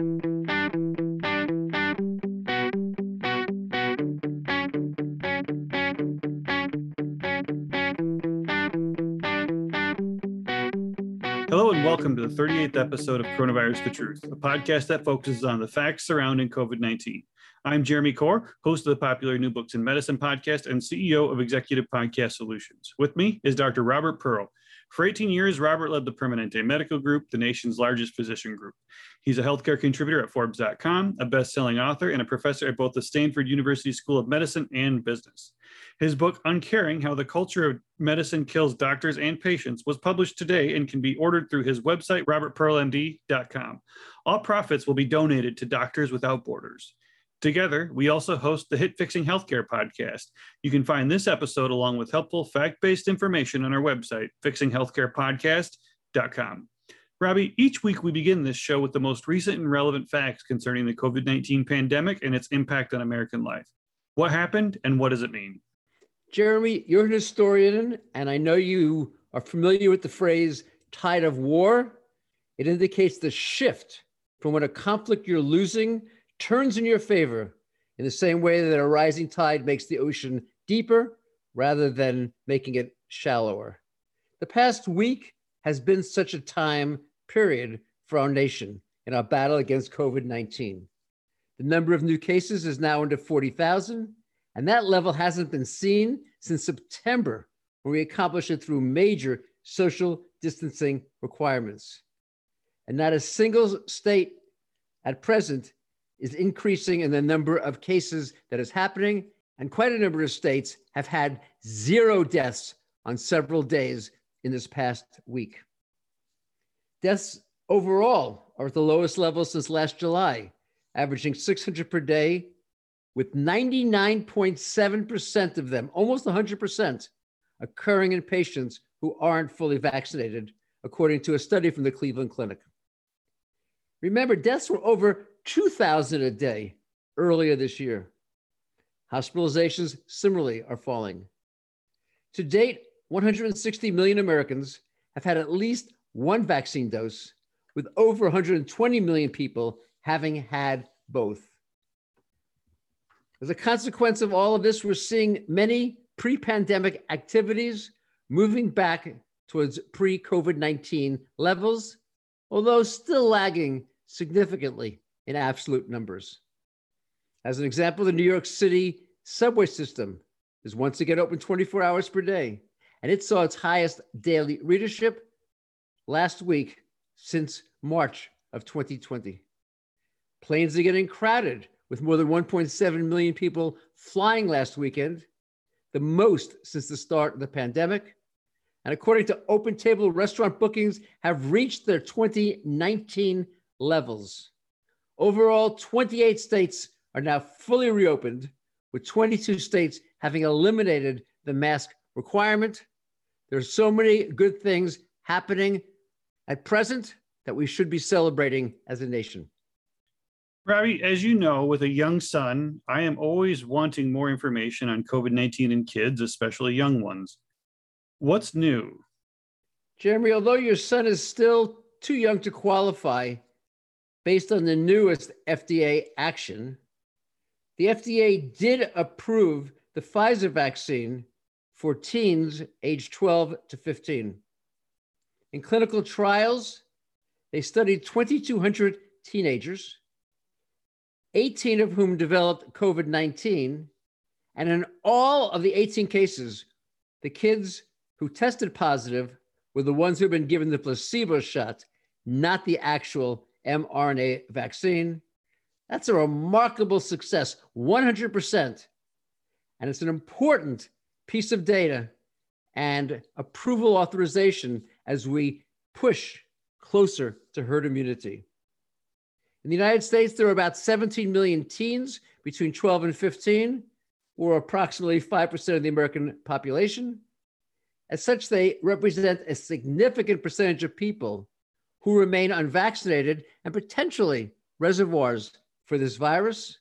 Hello and welcome to the 38th episode of Coronavirus The Truth, a podcast that focuses on the facts surrounding COVID 19. I'm Jeremy Corr, host of the popular New Books in Medicine podcast and CEO of Executive Podcast Solutions. With me is Dr. Robert Pearl. For 18 years, Robert led the Permanente Medical Group, the nation's largest physician group. He's a healthcare contributor at Forbes.com, a best selling author, and a professor at both the Stanford University School of Medicine and Business. His book, Uncaring How the Culture of Medicine Kills Doctors and Patients, was published today and can be ordered through his website, robertpearlmd.com. All profits will be donated to Doctors Without Borders. Together, we also host the Hit Fixing Healthcare podcast. You can find this episode along with helpful fact based information on our website, fixinghealthcarepodcast.com. Robbie, each week we begin this show with the most recent and relevant facts concerning the COVID 19 pandemic and its impact on American life. What happened and what does it mean? Jeremy, you're an historian, and I know you are familiar with the phrase tide of war. It indicates the shift from when a conflict you're losing turns in your favor in the same way that a rising tide makes the ocean deeper rather than making it shallower. The past week has been such a time period for our nation in our battle against COVID 19. The number of new cases is now under 40,000, and that level hasn't been seen since September, when we accomplished it through major social distancing requirements. And not a single state at present is increasing in the number of cases that is happening, and quite a number of states have had zero deaths on several days in this past week. Deaths overall are at the lowest level since last July, averaging 600 per day, with 99.7% of them, almost 100%, occurring in patients who aren't fully vaccinated, according to a study from the Cleveland Clinic. Remember, deaths were over 2,000 a day earlier this year. Hospitalizations similarly are falling. To date, 160 million Americans have had at least one vaccine dose, with over 120 million people having had both. As a consequence of all of this, we're seeing many pre pandemic activities moving back towards pre COVID 19 levels, although still lagging significantly in absolute numbers. As an example, the New York City subway system is once again open 24 hours per day, and it saw its highest daily readership last week since March of 2020. Planes are getting crowded with more than 1.7 million people flying last weekend, the most since the start of the pandemic. And according to OpenTable, restaurant bookings have reached their 2019 levels. Overall, 28 states are now fully reopened, with 22 states having eliminated the mask requirement. There's so many good things happening at present that we should be celebrating as a nation. Robbie, as you know, with a young son, I am always wanting more information on COVID 19 in kids, especially young ones. What's new? Jeremy, although your son is still too young to qualify, based on the newest FDA action, the FDA did approve the Pfizer vaccine for teens aged 12 to 15. In clinical trials, they studied 2,200 teenagers, 18 of whom developed COVID 19. And in all of the 18 cases, the kids who tested positive were the ones who had been given the placebo shot, not the actual mRNA vaccine. That's a remarkable success, 100%. And it's an important piece of data and approval authorization as we push closer to herd immunity. In the United States, there are about 17 million teens between 12 and 15, or approximately 5% of the American population. As such, they represent a significant percentage of people who remain unvaccinated and potentially reservoirs for this virus.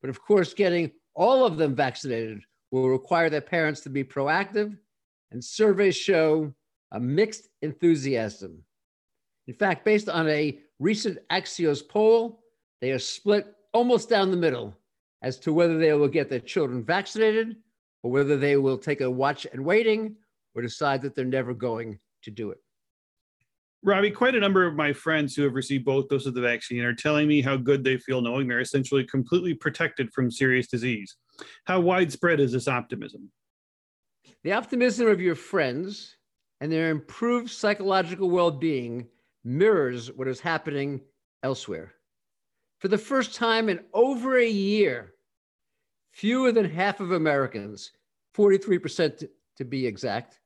But of course, getting all of them vaccinated will require their parents to be proactive, and surveys show a mixed enthusiasm. In fact, based on a recent Axios poll, they are split almost down the middle as to whether they will get their children vaccinated or whether they will take a watch and waiting or decide that they're never going to do it. Robbie, quite a number of my friends who have received both doses of the vaccine are telling me how good they feel knowing they're essentially completely protected from serious disease. How widespread is this optimism? The optimism of your friends and their improved psychological well being mirrors what is happening elsewhere. For the first time in over a year, fewer than half of Americans, 43% to be exact,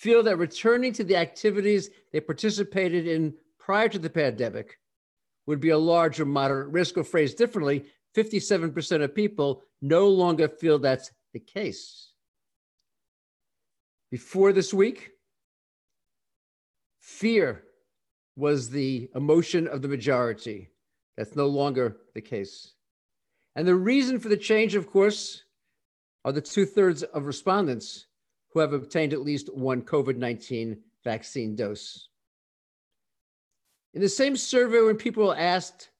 feel that returning to the activities they participated in prior to the pandemic would be a large or moderate risk, or phrased differently, 57% of people no longer feel that's the case. Before this week, fear was the emotion of the majority. That's no longer the case. And the reason for the change, of course, are the two thirds of respondents who have obtained at least one COVID 19 vaccine dose. In the same survey, when people were asked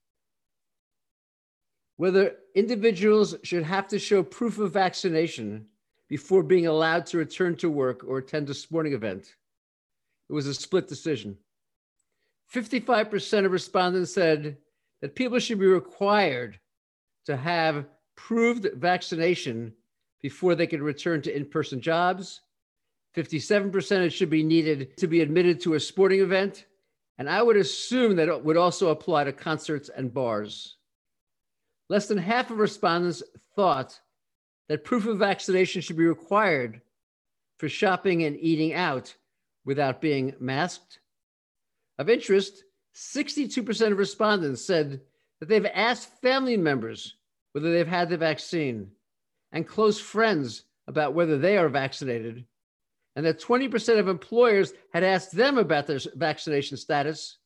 whether individuals should have to show proof of vaccination before being allowed to return to work or attend a sporting event, it was a split decision. 55% of respondents said that people should be required to have proved vaccination before they could return to in person jobs. 57% it should be needed to be admitted to a sporting event. And I would assume that it would also apply to concerts and bars. Less than half of respondents thought that proof of vaccination should be required for shopping and eating out without being masked. Of interest, 62% of respondents said that they've asked family members whether they've had the vaccine and close friends about whether they are vaccinated, and that 20% of employers had asked them about their vaccination status,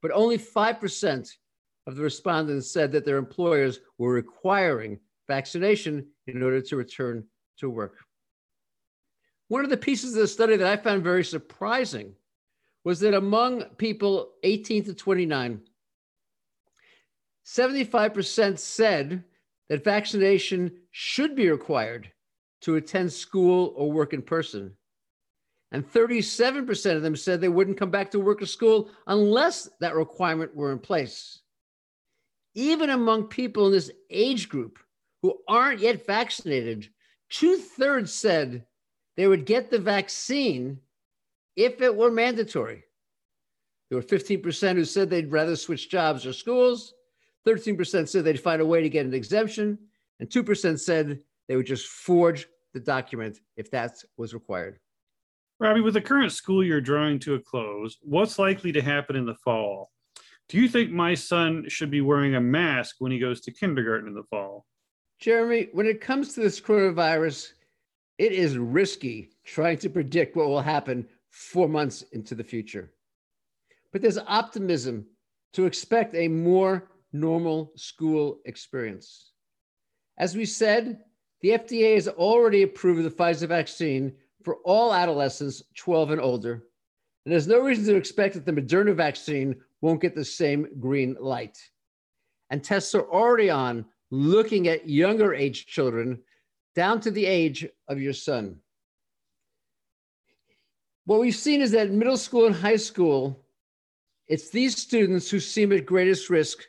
but only 5% of the respondents said that their employers were requiring vaccination in order to return to work. One of the pieces of the study that I found very surprising was that among people 18 to 29, 75% said that vaccination should be required to attend school or work in person. And 37% of them said they wouldn't come back to work or school unless that requirement were in place. Even among people in this age group who aren't yet vaccinated, two thirds said they would get the vaccine if it were mandatory. There were 15% who said they'd rather switch jobs or schools, 13% said they'd find a way to get an exemption, and 2% said they would just forge the document if that was required. Robbie, with the current school year drawing to a close, what's likely to happen in the fall? Do you think my son should be wearing a mask when he goes to kindergarten in the fall? Jeremy, when it comes to this coronavirus, it is risky trying to predict what will happen four months into the future. But there's optimism to expect a more normal school experience. As we said, the FDA has already approved the Pfizer vaccine for all adolescents 12 and older. And there's no reason to expect that the Moderna vaccine won't get the same green light. And tests are already on looking at younger age children down to the age of your son. What we've seen is that middle school and high school, it's these students who seem at greatest risk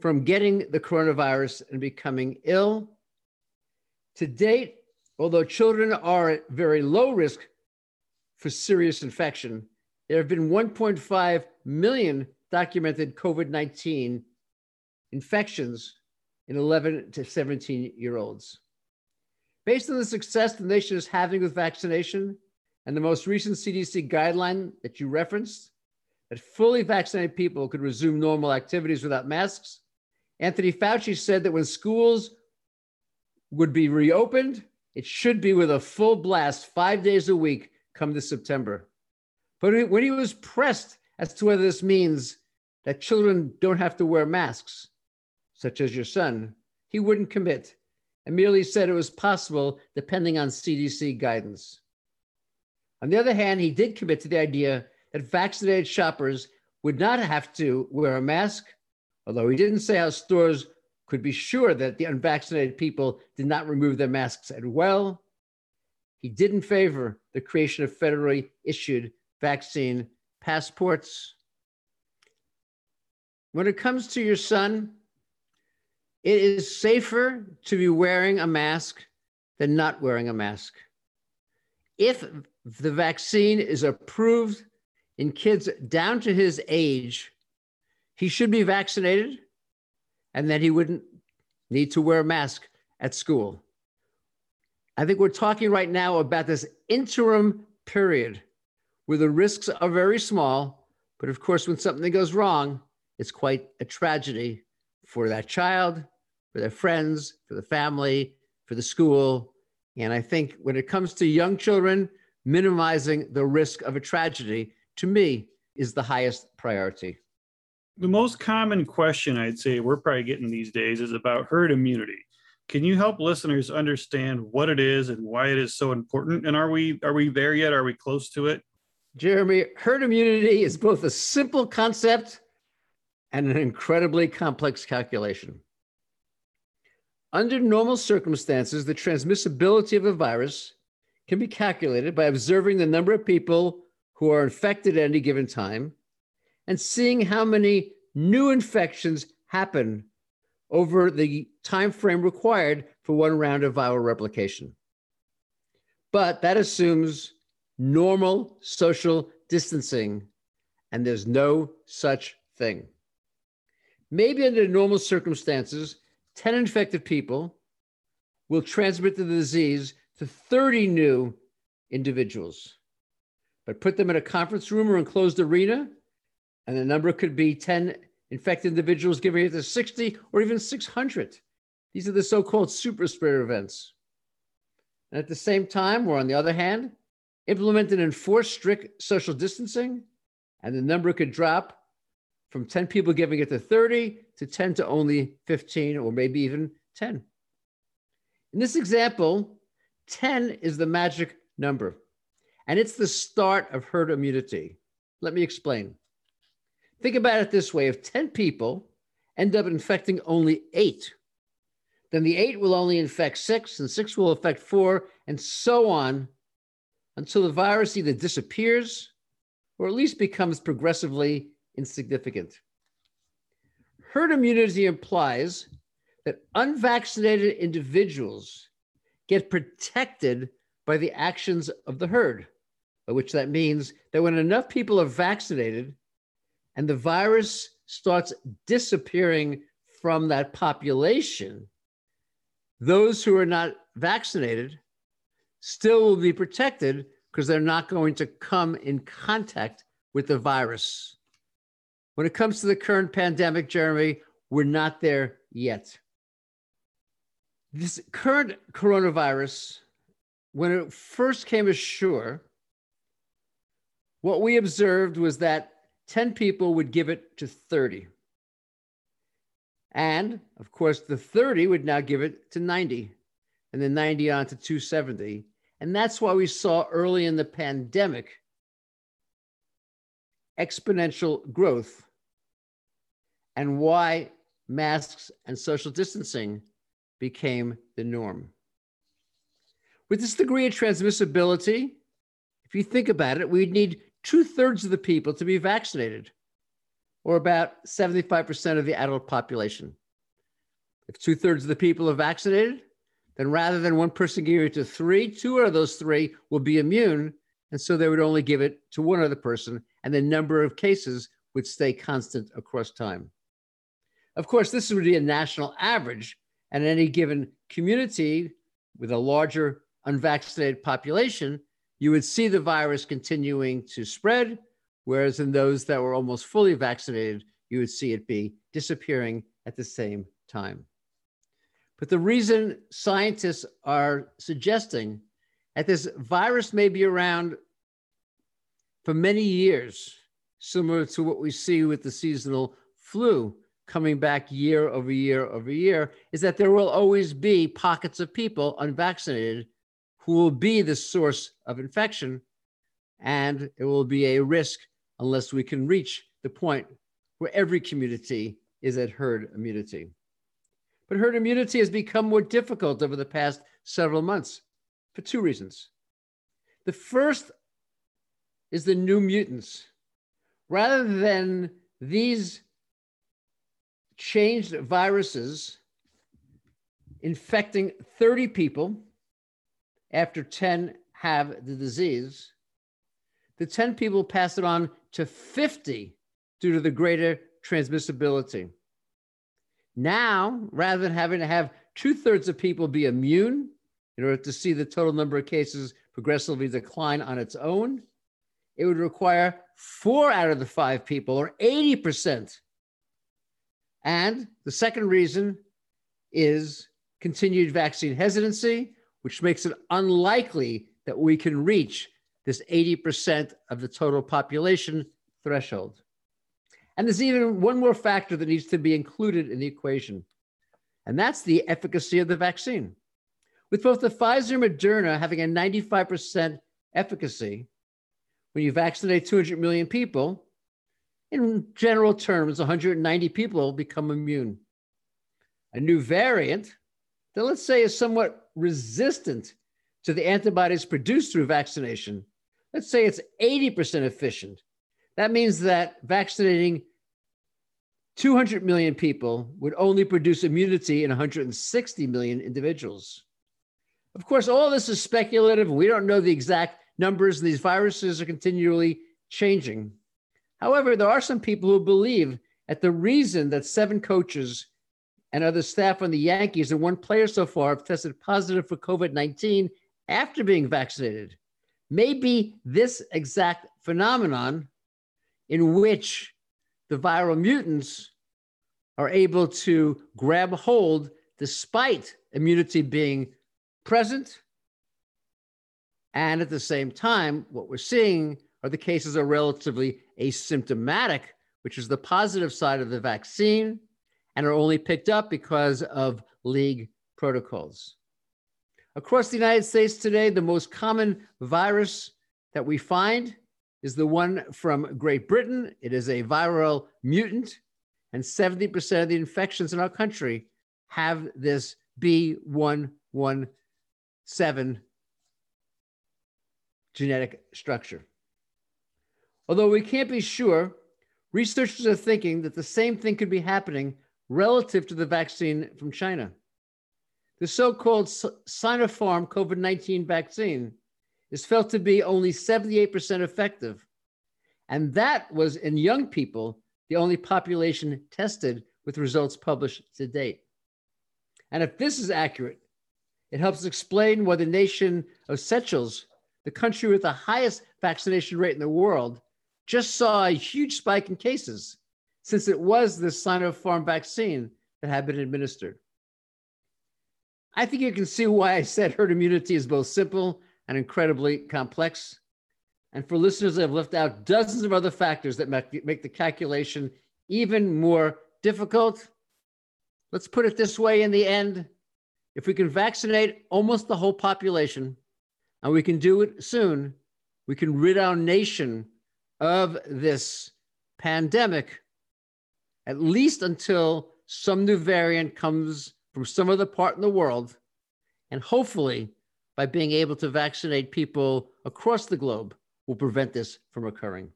from getting the coronavirus and becoming ill. To date, although children are at very low risk for serious infection, there have been 1.5 million documented COVID 19 infections in 11 to 17 year olds. Based on the success the nation is having with vaccination and the most recent CDC guideline that you referenced, that fully vaccinated people could resume normal activities without masks, Anthony Fauci said that when schools would be reopened, it should be with a full blast five days a week come this September. But when he was pressed as to whether this means that children don't have to wear masks, such as your son, he wouldn't commit and merely said it was possible depending on CDC guidance. On the other hand, he did commit to the idea that vaccinated shoppers would not have to wear a mask although he didn't say how stores could be sure that the unvaccinated people did not remove their masks as well. He didn't favor the creation of federally issued vaccine passports. When it comes to your son, it is safer to be wearing a mask than not wearing a mask. If the vaccine is approved in kids down to his age, he should be vaccinated and then he wouldn't need to wear a mask at school. I think we're talking right now about this interim period where the risks are very small. But of course, when something goes wrong, it's quite a tragedy for that child, for their friends, for the family, for the school. And I think when it comes to young children, minimizing the risk of a tragedy, to me, is the highest priority. The most common question I'd say we're probably getting these days is about herd immunity. Can you help listeners understand what it is and why it is so important? And are we are we there yet? Are we close to it? Jeremy, herd immunity is both a simple concept and an incredibly complex calculation. Under normal circumstances, the transmissibility of a virus can be calculated by observing the number of people who are infected at any given time and seeing how many new infections happen over the time frame required for one round of viral replication. But that assumes normal social distancing, and there's no such thing. Maybe under normal circumstances, 10 infected people will transmit the disease to 30 new individuals. But put them in a conference room or enclosed arena, and the number could be 10 infected individuals giving it to 60 or even 600. These are the so called super spreader events. And at the same time, or on the other hand, implement and enforce strict social distancing, and the number could drop from 10 people giving it to 30 to 10 to only 15 or maybe even 10. In this example, 10 is the magic number, and it's the start of herd immunity. Let me explain. Think about it this way if 10 people end up infecting only eight, then the eight will only infect six, and six will affect four, and so on until the virus either disappears or at least becomes progressively insignificant. Herd immunity implies that unvaccinated individuals get protected by the actions of the herd, by which that means that when enough people are vaccinated, and the virus starts disappearing from that population, those who are not vaccinated still will be protected because they're not going to come in contact with the virus. When it comes to the current pandemic, Jeremy, we're not there yet. This current coronavirus, when it first came ashore, what we observed was that 10 people would give it to 30. And of course, the 30 would now give it to 90, and then 90 on to 270. And that's why we saw early in the pandemic exponential growth and why masks and social distancing became the norm. With this degree of transmissibility, if you think about it, we'd need two thirds of the people to be vaccinated, or about 75% of the adult population. If two thirds of the people are vaccinated, then rather than one person giving it to three, two of those three will be immune. And so they would only give it to one other person, and the number of cases would stay constant across time. Of course, this would be a national average, and any given community with a larger unvaccinated population you would see the virus continuing to spread, whereas in those that were almost fully vaccinated, you would see it be disappearing at the same time. But the reason scientists are suggesting that this virus may be around for many years, similar to what we see with the seasonal flu coming back year over year over year, is that there will always be pockets of people unvaccinated who will be the source of infection. And it will be a risk unless we can reach the point where every community is at herd immunity. But herd immunity has become more difficult over the past several months for two reasons. The first is the new mutants. Rather than these changed viruses infecting 30 people after 10 have the disease, the 10 people pass it on to 50 due to the greater transmissibility. Now, rather than having to have two thirds of people be immune in order to see the total number of cases progressively decline on its own, it would require four out of the five people, or 80%. And the second reason is continued vaccine hesitancy, which makes it unlikely that we can reach this 80% of the total population threshold. And there's even one more factor that needs to be included in the equation, and that's the efficacy of the vaccine. With both the Pfizer and Moderna having a 95% efficacy, when you vaccinate 200 million people, in general terms, 190 people will become immune. A new variant that, let's say, is somewhat resistant to the antibodies produced through vaccination, let's say it's 80% efficient. That means that vaccinating 200 million people would only produce immunity in 160 million individuals. Of course, all this is speculative. We don't know the exact numbers. These viruses are continually changing. However, there are some people who believe that the reason that seven coaches and other staff on the Yankees and one player so far have tested positive for COVID 19 after being vaccinated. Maybe this exact phenomenon in which the viral mutants are able to grab hold despite immunity being present and at the same time, what we're seeing are the cases are relatively asymptomatic, which is the positive side of the vaccine, and are only picked up because of league protocols. Across the United States today, the most common virus that we find is the one from Great Britain. It is a viral mutant, and 70% of the infections in our country have this B117 genetic structure. Although we can't be sure, researchers are thinking that the same thing could be happening relative to the vaccine from China. The so called Sinopharm COVID 19 vaccine is felt to be only 78% effective. And that was in young people, the only population tested with results published to date. And if this is accurate, it helps explain why the nation of Seychelles the country with the highest vaccination rate in the world, just saw a huge spike in cases since it was the Sinopharm vaccine that had been administered. I think you can see why I said herd immunity is both simple and incredibly complex. And for listeners, I've left out dozens of other factors that make the calculation even more difficult. Let's put it this way in the end if we can vaccinate almost the whole population, and we can do it soon, we can rid our nation of this pandemic, at least until some new variant comes from some other part in the world. And hopefully, by being able to vaccinate people across the globe, will prevent this from occurring.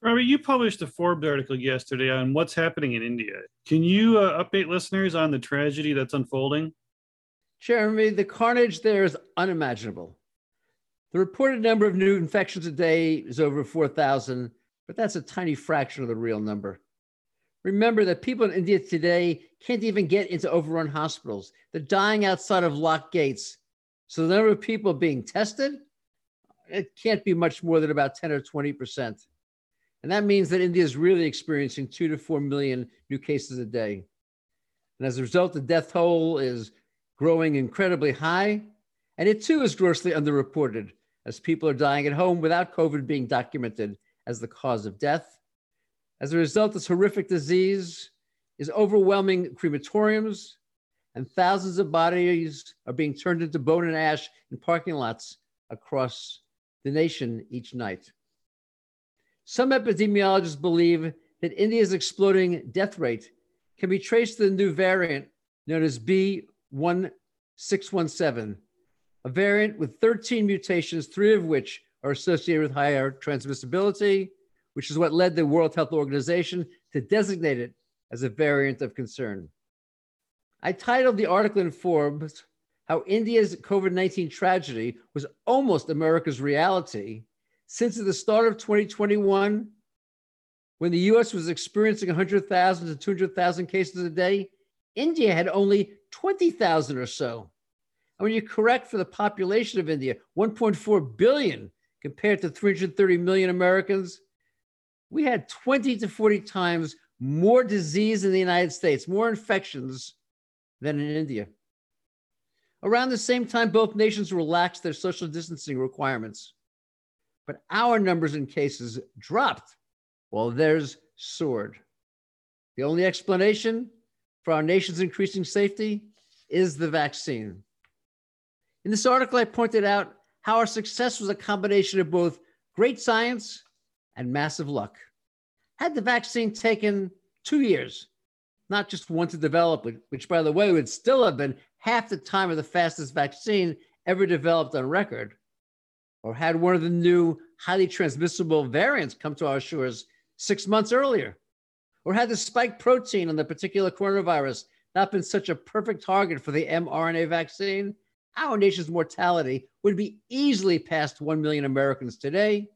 Robert, you published a Forbes article yesterday on what's happening in India. Can you uh, update listeners on the tragedy that's unfolding? Jeremy, the carnage there is unimaginable. The reported number of new infections a day is over 4,000, but that's a tiny fraction of the real number. Remember that people in India today can't even get into overrun hospitals. They're dying outside of locked gates. So the number of people being tested, it can't be much more than about 10 or 20%. And that means that India is really experiencing two to four million new cases a day. And as a result, the death toll is growing incredibly high, and it too is grossly underreported as people are dying at home without COVID being documented as the cause of death. As a result, this horrific disease is overwhelming crematoriums, and thousands of bodies are being turned into bone and ash in parking lots across the nation each night. Some epidemiologists believe that India's exploding death rate can be traced to the new variant known as B1617, a variant with 13 mutations, three of which are associated with higher transmissibility, which is what led the World Health Organization to designate it as a variant of concern. I titled the article in Forbes, How India's COVID 19 Tragedy Was Almost America's Reality. Since the start of 2021, when the US was experiencing 100,000 to 200,000 cases a day, India had only 20,000 or so. And when you correct for the population of India, 1.4 billion compared to 330 million Americans, we had 20 to 40 times more disease in the United States, more infections than in India. Around the same time, both nations relaxed their social distancing requirements. But our numbers in cases dropped while theirs soared. The only explanation for our nation's increasing safety is the vaccine. In this article, I pointed out how our success was a combination of both great science and massive luck. Had the vaccine taken two years, not just one to develop which, by the way, would still have been half the time of the fastest vaccine ever developed on record, or had one of the new highly transmissible variants come to our shores six months earlier, or had the spike protein on the particular coronavirus not been such a perfect target for the mRNA vaccine, our nation's mortality would be easily past 1 million Americans today.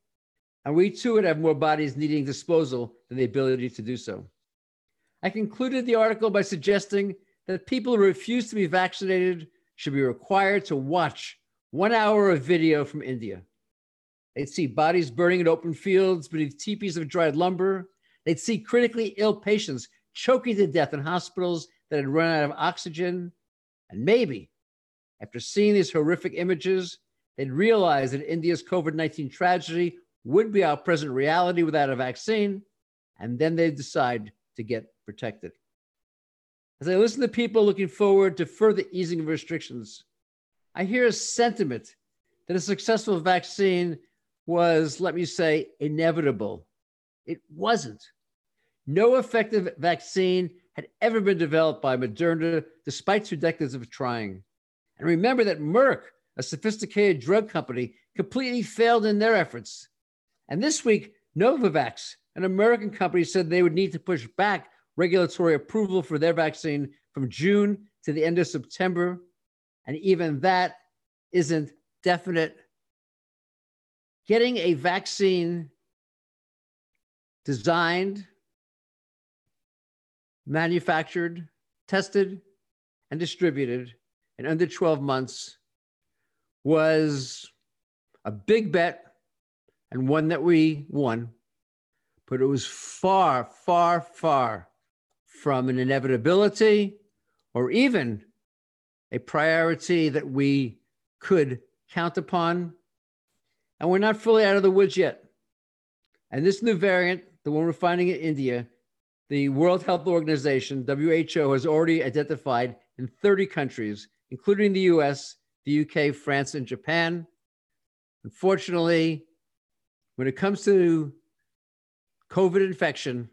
And we too would have more bodies needing disposal than the ability to do so. I concluded the article by suggesting that people who refuse to be vaccinated should be required to watch one hour of video from India. They'd see bodies burning in open fields beneath teepees of dried lumber. They'd see critically ill patients choking to death in hospitals that had run out of oxygen. And maybe, after seeing these horrific images, they'd realize that India's COVID 19 tragedy would be our present reality without a vaccine. And then they'd decide to get protected. As I listen to people looking forward to further easing of restrictions, I hear a sentiment that a successful vaccine was, let me say, inevitable. It wasn't. No effective vaccine had ever been developed by Moderna, despite two decades of trying. And remember that Merck, a sophisticated drug company, completely failed in their efforts. And this week, Novavax, an American company, said they would need to push back regulatory approval for their vaccine from June to the end of September. And even that isn't definite getting a vaccine designed, manufactured, tested, and distributed in under 12 months was a big bet and one that we won, but it was far, far, far from an inevitability or even a priority that we could count upon and we're not fully out of the woods yet. And this new variant, the one we're finding in India, the World Health Organization, WHO, has already identified in 30 countries, including the US, the UK, France, and Japan. Unfortunately, when it comes to COVID infection,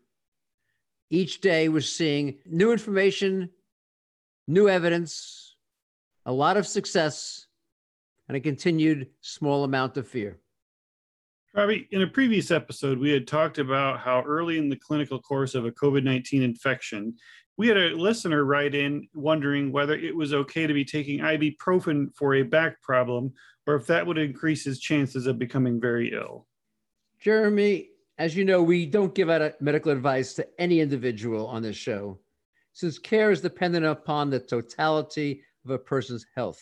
each day we're seeing new information, new evidence, a lot of success, and a continued small amount of fear. Robbie, in a previous episode, we had talked about how early in the clinical course of a COVID 19 infection, we had a listener write in wondering whether it was okay to be taking ibuprofen for a back problem or if that would increase his chances of becoming very ill. Jeremy, as you know, we don't give out medical advice to any individual on this show since care is dependent upon the totality of a person's health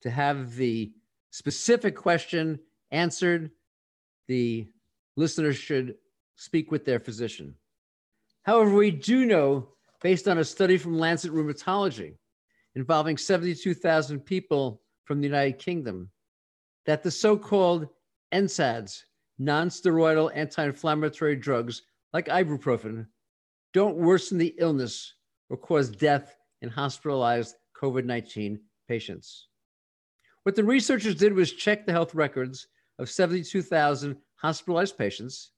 to have the specific question answered, the listener should speak with their physician. However, we do know, based on a study from Lancet Rheumatology involving 72,000 people from the United Kingdom, that the so called NSAIDs, non steroidal anti inflammatory drugs like ibuprofen, don't worsen the illness or cause death in hospitalized COVID 19 patients. What the researchers did was check the health records of 72,000 hospitalized patients,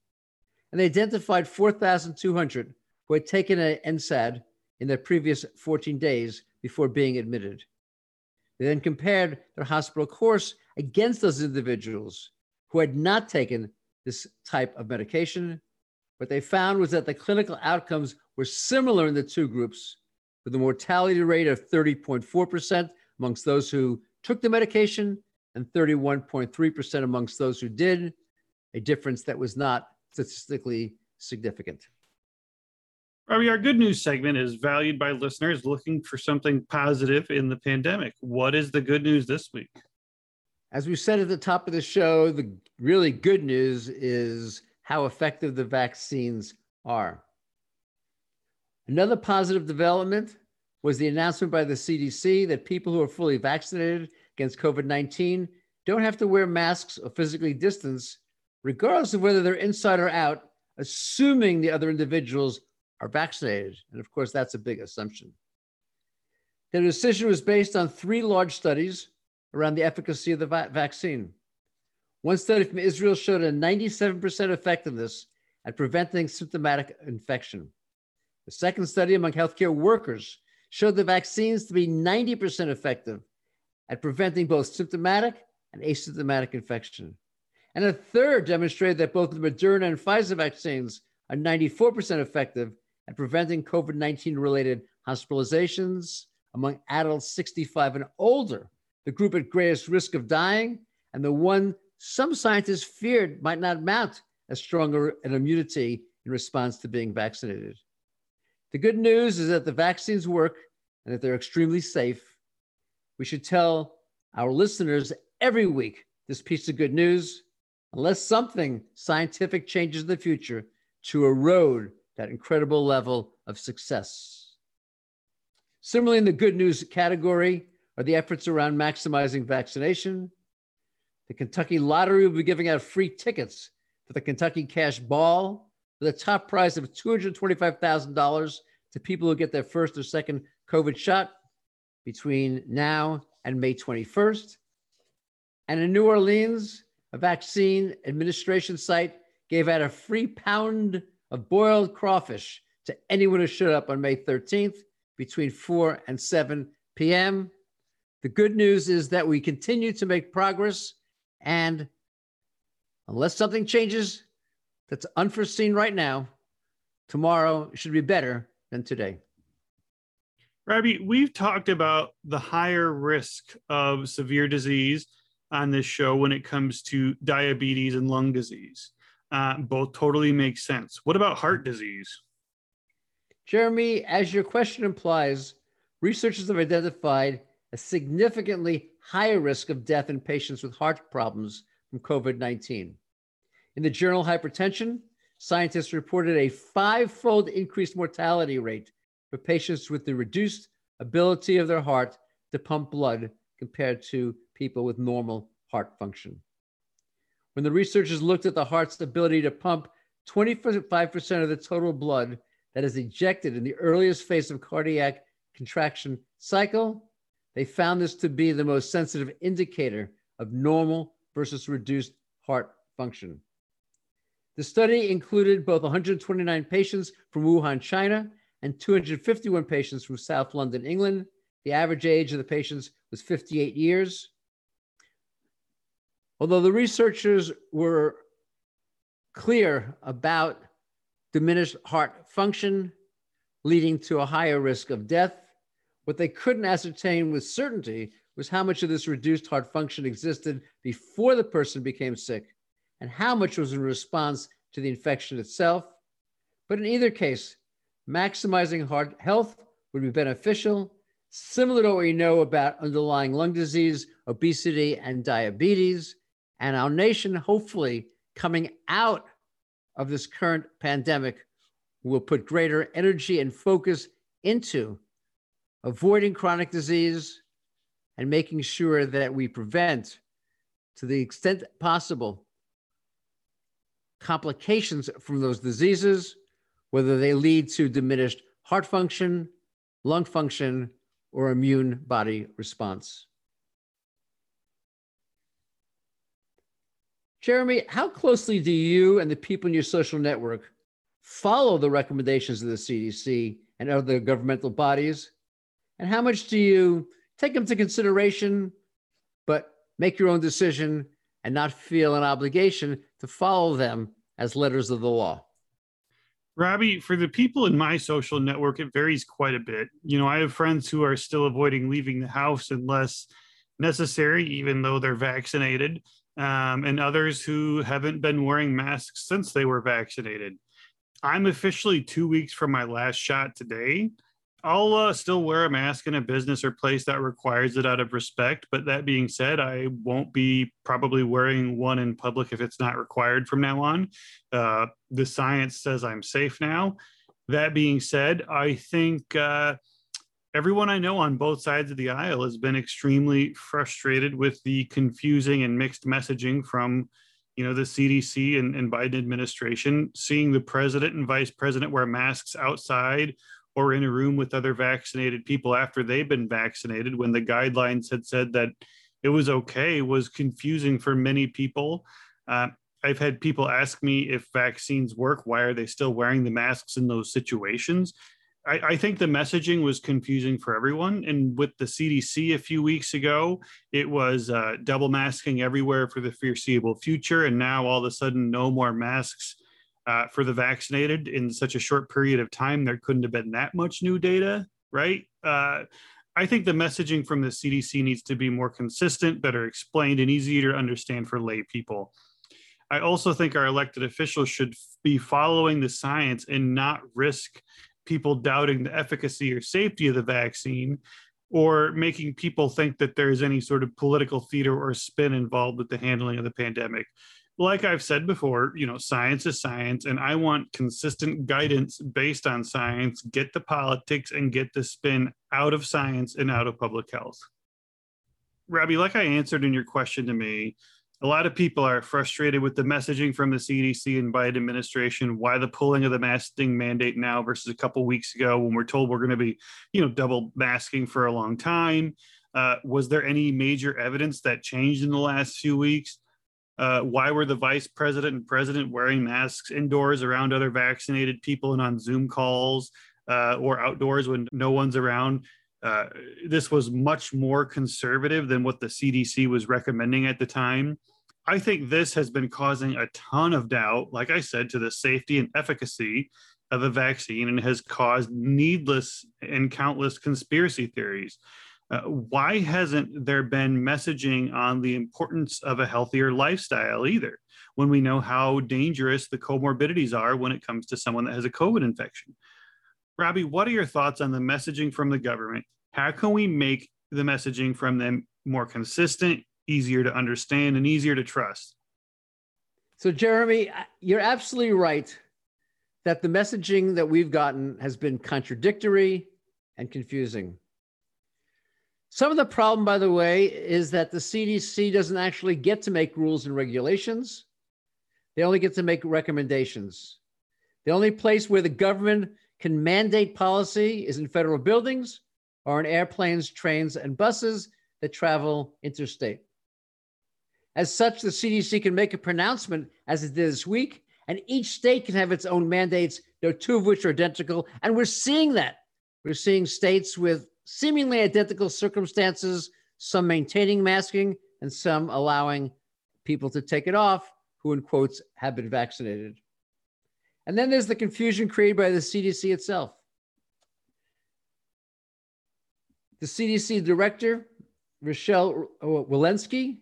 and they identified 4,200 who had taken an NSAID in their previous 14 days before being admitted. They then compared their hospital course against those individuals who had not taken this type of medication. What they found was that the clinical outcomes were similar in the two groups, with a mortality rate of 30.4% amongst those who took the medication and 31.3% amongst those who did, a difference that was not statistically significant. Robbie, our good news segment is valued by listeners looking for something positive in the pandemic. What is the good news this week? As we said at the top of the show, the really good news is how effective the vaccines are. Another positive development was the announcement by the CDC that people who are fully vaccinated against COVID 19 don't have to wear masks or physically distance, regardless of whether they're inside or out, assuming the other individuals are vaccinated. And of course, that's a big assumption. The decision was based on three large studies around the efficacy of the va- vaccine. One study from Israel showed a 97% effectiveness at preventing symptomatic infection. The second study among healthcare workers showed the vaccines to be 90% effective at preventing both symptomatic and asymptomatic infection. And a third demonstrated that both the Moderna and Pfizer vaccines are 94% effective at preventing COVID 19 related hospitalizations among adults 65 and older, the group at greatest risk of dying, and the one some scientists feared might not mount as strong an immunity in response to being vaccinated. The good news is that the vaccines work and that they're extremely safe. We should tell our listeners every week this piece of good news, unless something scientific changes in the future to erode that incredible level of success. Similarly, in the good news category are the efforts around maximizing vaccination. The Kentucky Lottery will be giving out free tickets for the Kentucky Cash Ball with a top prize of $225,000 to people who get their first or second COVID shot between now and May 21st. And in New Orleans, a vaccine administration site gave out a free pound of boiled crawfish to anyone who showed up on May 13th between 4 and 7 p.m. The good news is that we continue to make progress, and unless something changes that's unforeseen right now, tomorrow should be better than today. Robbie, we've talked about the higher risk of severe disease on this show when it comes to diabetes and lung disease uh, both totally make sense. What about heart disease? Jeremy, as your question implies, researchers have identified a significantly higher risk of death in patients with heart problems from COVID 19. In the journal Hypertension, scientists reported a five fold increased mortality rate for patients with the reduced ability of their heart to pump blood compared to people with normal heart function. When the researchers looked at the heart's ability to pump 25% of the total blood that is ejected in the earliest phase of cardiac contraction cycle, they found this to be the most sensitive indicator of normal versus reduced heart function. The study included both 129 patients from Wuhan, China, and 251 patients from South London, England. The average age of the patients was 58 years. Although the researchers were clear about diminished heart function leading to a higher risk of death, what they couldn't ascertain with certainty was how much of this reduced heart function existed before the person became sick and how much was in response to the infection itself. But in either case, maximizing heart health would be beneficial, similar to what we know about underlying lung disease, obesity, and diabetes and our nation, hopefully, coming out of this current pandemic, will put greater energy and focus into avoiding chronic disease and making sure that we prevent, to the extent possible, complications from those diseases, whether they lead to diminished heart function, lung function, or immune body response. Jeremy, how closely do you and the people in your social network follow the recommendations of the CDC and other governmental bodies? And how much do you take them to consideration, but make your own decision and not feel an obligation to follow them as letters of the law? Robbie, for the people in my social network, it varies quite a bit. You know, I have friends who are still avoiding leaving the house unless necessary, even though they're vaccinated, um, and others who haven't been wearing masks since they were vaccinated. I'm officially two weeks from my last shot today. I'll uh, still wear a mask in a business or place that requires it out of respect. But that being said, I won't be probably wearing one in public if it's not required from now on. Uh, the science says I'm safe now. That being said, I think uh, everyone I know on both sides of the aisle has been extremely frustrated with the confusing and mixed messaging from you know the CDC and, and Biden administration, seeing the president and vice president wear masks outside or in a room with other vaccinated people after they've been vaccinated when the guidelines had said that it was okay was confusing for many people. Uh, I've had people ask me if vaccines work, why are they still wearing the masks in those situations? I, I, think the messaging was confusing for everyone. And with the CDC a few weeks ago, it was uh, double masking everywhere for the foreseeable future. And now all of a sudden, no more masks uh, for the vaccinated in such a short period of time, there couldn't have been that much new data, right? Uh, I think the messaging from the CDC needs to be more consistent, better explained, and easier to understand for lay people. I also think our elected officials should be following the science and not risk people doubting the efficacy or safety of the vaccine or making people think that there's any sort of political theater or spin involved with the handling of the pandemic like I've said before, you know, science is science, and I want consistent guidance based on science, get the politics and get the spin out of science and out of public health. Robbie, like I answered in your question to me, a lot of people are frustrated with the messaging from the CDC and Biden administration. Why the pulling of the masking mandate now versus a couple weeks ago when we're told we're going to be, you know, double masking for a long time? Uh, was there any major evidence that changed in the last few weeks? Uh, why were the vice president and president wearing masks indoors around other vaccinated people and on Zoom calls uh, or outdoors when no one's around? Uh, this was much more conservative than what the CDC was recommending at the time. I think this has been causing a ton of doubt, like I said, to the safety and efficacy of the vaccine and has caused needless and countless conspiracy theories. Uh, why hasn't there been messaging on the importance of a healthier lifestyle either when we know how dangerous the comorbidities are when it comes to someone that has a COVID infection? Robbie, what are your thoughts on the messaging from the government? How can we make the messaging from them more consistent, easier to understand, and easier to trust? So, Jeremy, you're absolutely right that the messaging that we've gotten has been contradictory and confusing. Some of the problem, by the way, is that the CDC doesn't actually get to make rules and regulations. They only get to make recommendations. The only place where the government can mandate policy is in federal buildings or in airplanes, trains, and buses that travel interstate. As such, the CDC can make a pronouncement, as it did this week, and each state can have its own mandates, are two of which are identical. And we're seeing that. We're seeing states with seemingly identical circumstances, some maintaining masking and some allowing people to take it off who, in quotes, have been vaccinated. And then there's the confusion created by the CDC itself. The CDC director, Rochelle Walensky,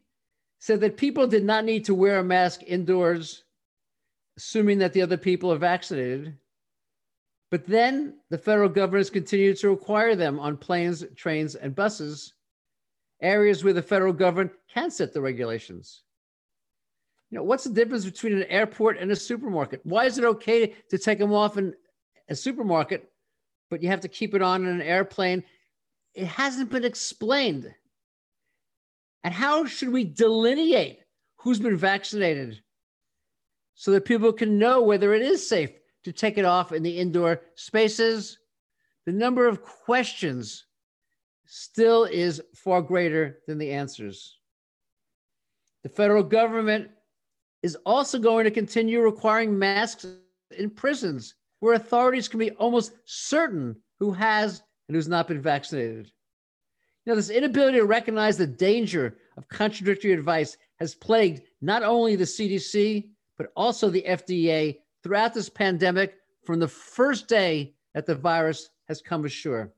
said that people did not need to wear a mask indoors, assuming that the other people are vaccinated. But then the federal government continued to require them on planes, trains, and buses, areas where the federal government can set the regulations. You know, what's the difference between an airport and a supermarket? Why is it okay to take them off in a supermarket, but you have to keep it on in an airplane? It hasn't been explained. And how should we delineate who's been vaccinated so that people can know whether it is safe to take it off in the indoor spaces, the number of questions still is far greater than the answers. The federal government is also going to continue requiring masks in prisons where authorities can be almost certain who has and who's not been vaccinated. You know, this inability to recognize the danger of contradictory advice has plagued not only the CDC, but also the FDA throughout this pandemic from the first day that the virus has come ashore.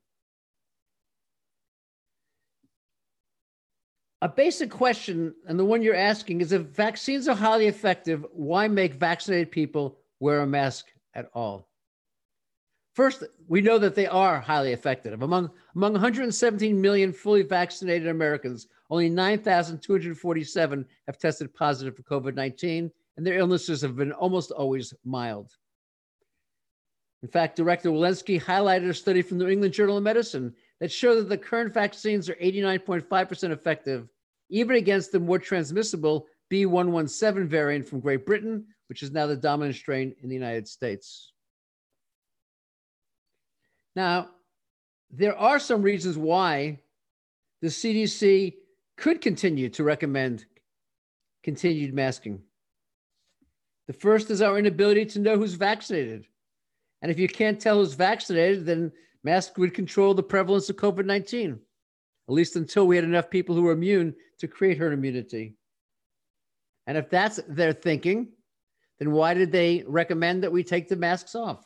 A basic question, and the one you're asking, is if vaccines are highly effective, why make vaccinated people wear a mask at all? First, we know that they are highly effective. Among, among 117 million fully vaccinated Americans, only 9,247 have tested positive for COVID 19, and their illnesses have been almost always mild. In fact, Director Walensky highlighted a study from the New England Journal of Medicine that showed that the current vaccines are 89.5% effective, even against the more transmissible B117 variant from Great Britain, which is now the dominant strain in the United States. Now, there are some reasons why the CDC could continue to recommend continued masking. The first is our inability to know who's vaccinated. And if you can't tell who's vaccinated, then masks would control the prevalence of COVID 19, at least until we had enough people who were immune to create herd immunity. And if that's their thinking, then why did they recommend that we take the masks off?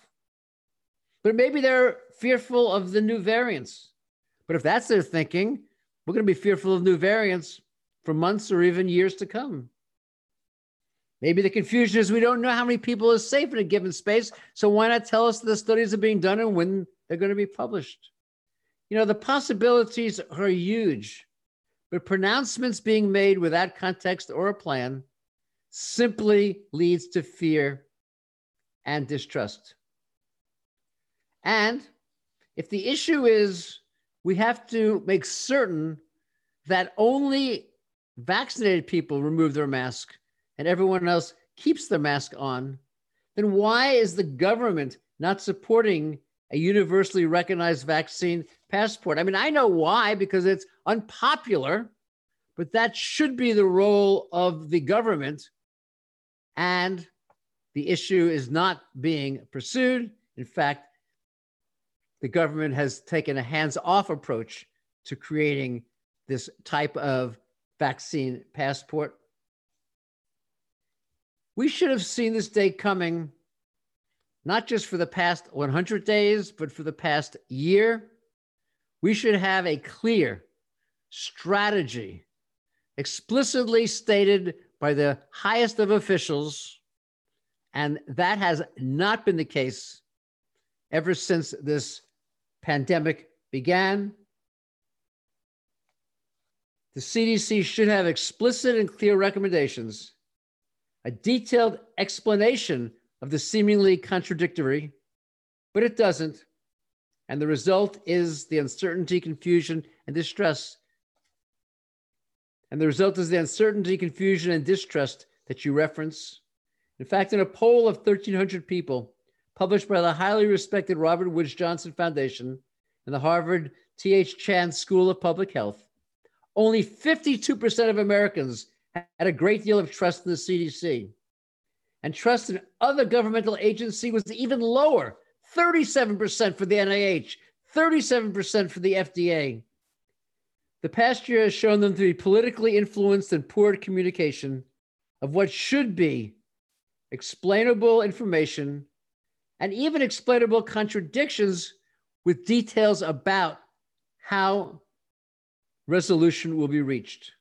But maybe they're fearful of the new variants. But if that's their thinking, we're going to be fearful of new variants for months or even years to come. Maybe the confusion is we don't know how many people is safe in a given space. So why not tell us the studies are being done and when they're going to be published? You know, the possibilities are huge, but pronouncements being made without context or a plan simply leads to fear and distrust. And if the issue is we have to make certain that only vaccinated people remove their mask and everyone else keeps their mask on, then why is the government not supporting a universally recognized vaccine passport? I mean, I know why, because it's unpopular, but that should be the role of the government. And the issue is not being pursued. In fact, the government has taken a hands off approach to creating this type of vaccine passport. We should have seen this day coming, not just for the past 100 days, but for the past year. We should have a clear strategy explicitly stated by the highest of officials. And that has not been the case ever since this pandemic began. The CDC should have explicit and clear recommendations, a detailed explanation of the seemingly contradictory, but it doesn't. And the result is the uncertainty, confusion, and distress. And the result is the uncertainty, confusion, and distrust that you reference. In fact, in a poll of 1,300 people, published by the highly respected Robert Wood Johnson Foundation and the Harvard T.H. Chan School of Public Health, only 52% of Americans had a great deal of trust in the CDC. And trust in other governmental agency was even lower 37% for the NIH, 37% for the FDA. The past year has shown them to be politically influenced and poor communication of what should be explainable information and even explainable contradictions with details about how resolution will be reached.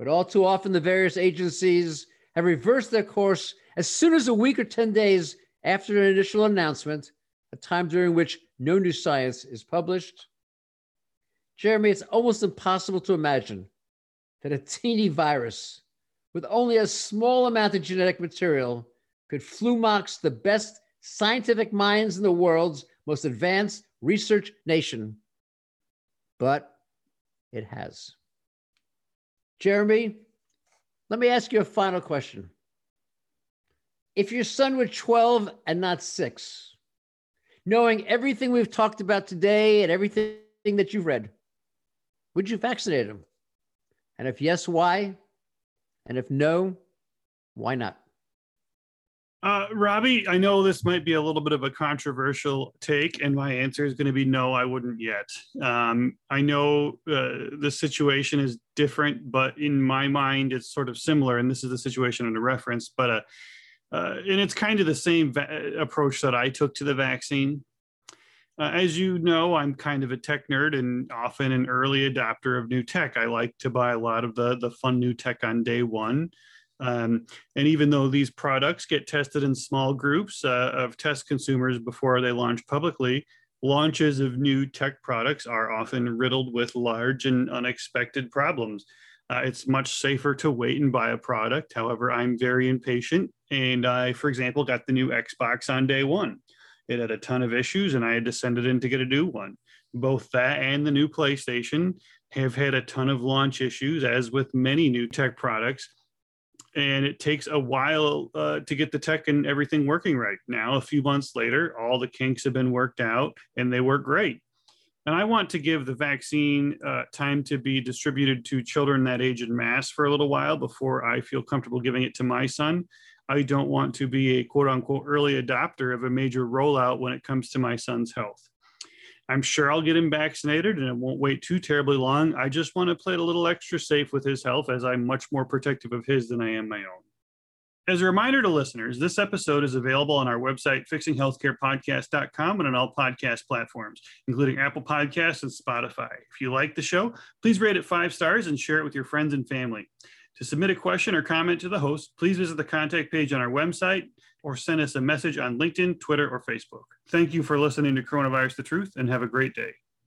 But all too often, the various agencies have reversed their course as soon as a week or 10 days after an initial announcement, a time during which no new science is published. Jeremy, it's almost impossible to imagine that a teeny virus with only a small amount of genetic material could flummox the best scientific minds in the world's most advanced research nation. But it has. Jeremy, let me ask you a final question. If your son were 12 and not six, knowing everything we've talked about today and everything that you've read, would you vaccinate him? And if yes, why? And if no, Why not? Uh, Robbie, I know this might be a little bit of a controversial take, and my answer is going to be no, I wouldn't yet. Um, I know uh, the situation is different, but in my mind, it's sort of similar. And this is the situation under reference, but uh, uh, and it's kind of the same va- approach that I took to the vaccine. Uh, as you know, I'm kind of a tech nerd and often an early adopter of new tech. I like to buy a lot of the the fun new tech on day one. Um, and even though these products get tested in small groups uh, of test consumers before they launch publicly, launches of new tech products are often riddled with large and unexpected problems. Uh, it's much safer to wait and buy a product. However, I'm very impatient. And I, for example, got the new Xbox on day one. It had a ton of issues, and I had to send it in to get a new one. Both that and the new PlayStation have had a ton of launch issues, as with many new tech products and it takes a while uh, to get the tech and everything working right. Now, a few months later, all the kinks have been worked out and they work great. And I want to give the vaccine uh, time to be distributed to children that age in mass for a little while before I feel comfortable giving it to my son. I don't want to be a quote unquote early adopter of a major rollout when it comes to my son's health. I'm sure I'll get him vaccinated and it won't wait too terribly long. I just want to play it a little extra safe with his health as I'm much more protective of his than I am my own. As a reminder to listeners, this episode is available on our website, fixinghealthcarepodcast.com, and on all podcast platforms, including Apple Podcasts and Spotify. If you like the show, please rate it five stars and share it with your friends and family. To submit a question or comment to the host, please visit the contact page on our website or send us a message on LinkedIn, Twitter, or Facebook. Thank you for listening to Coronavirus the Truth and have a great day.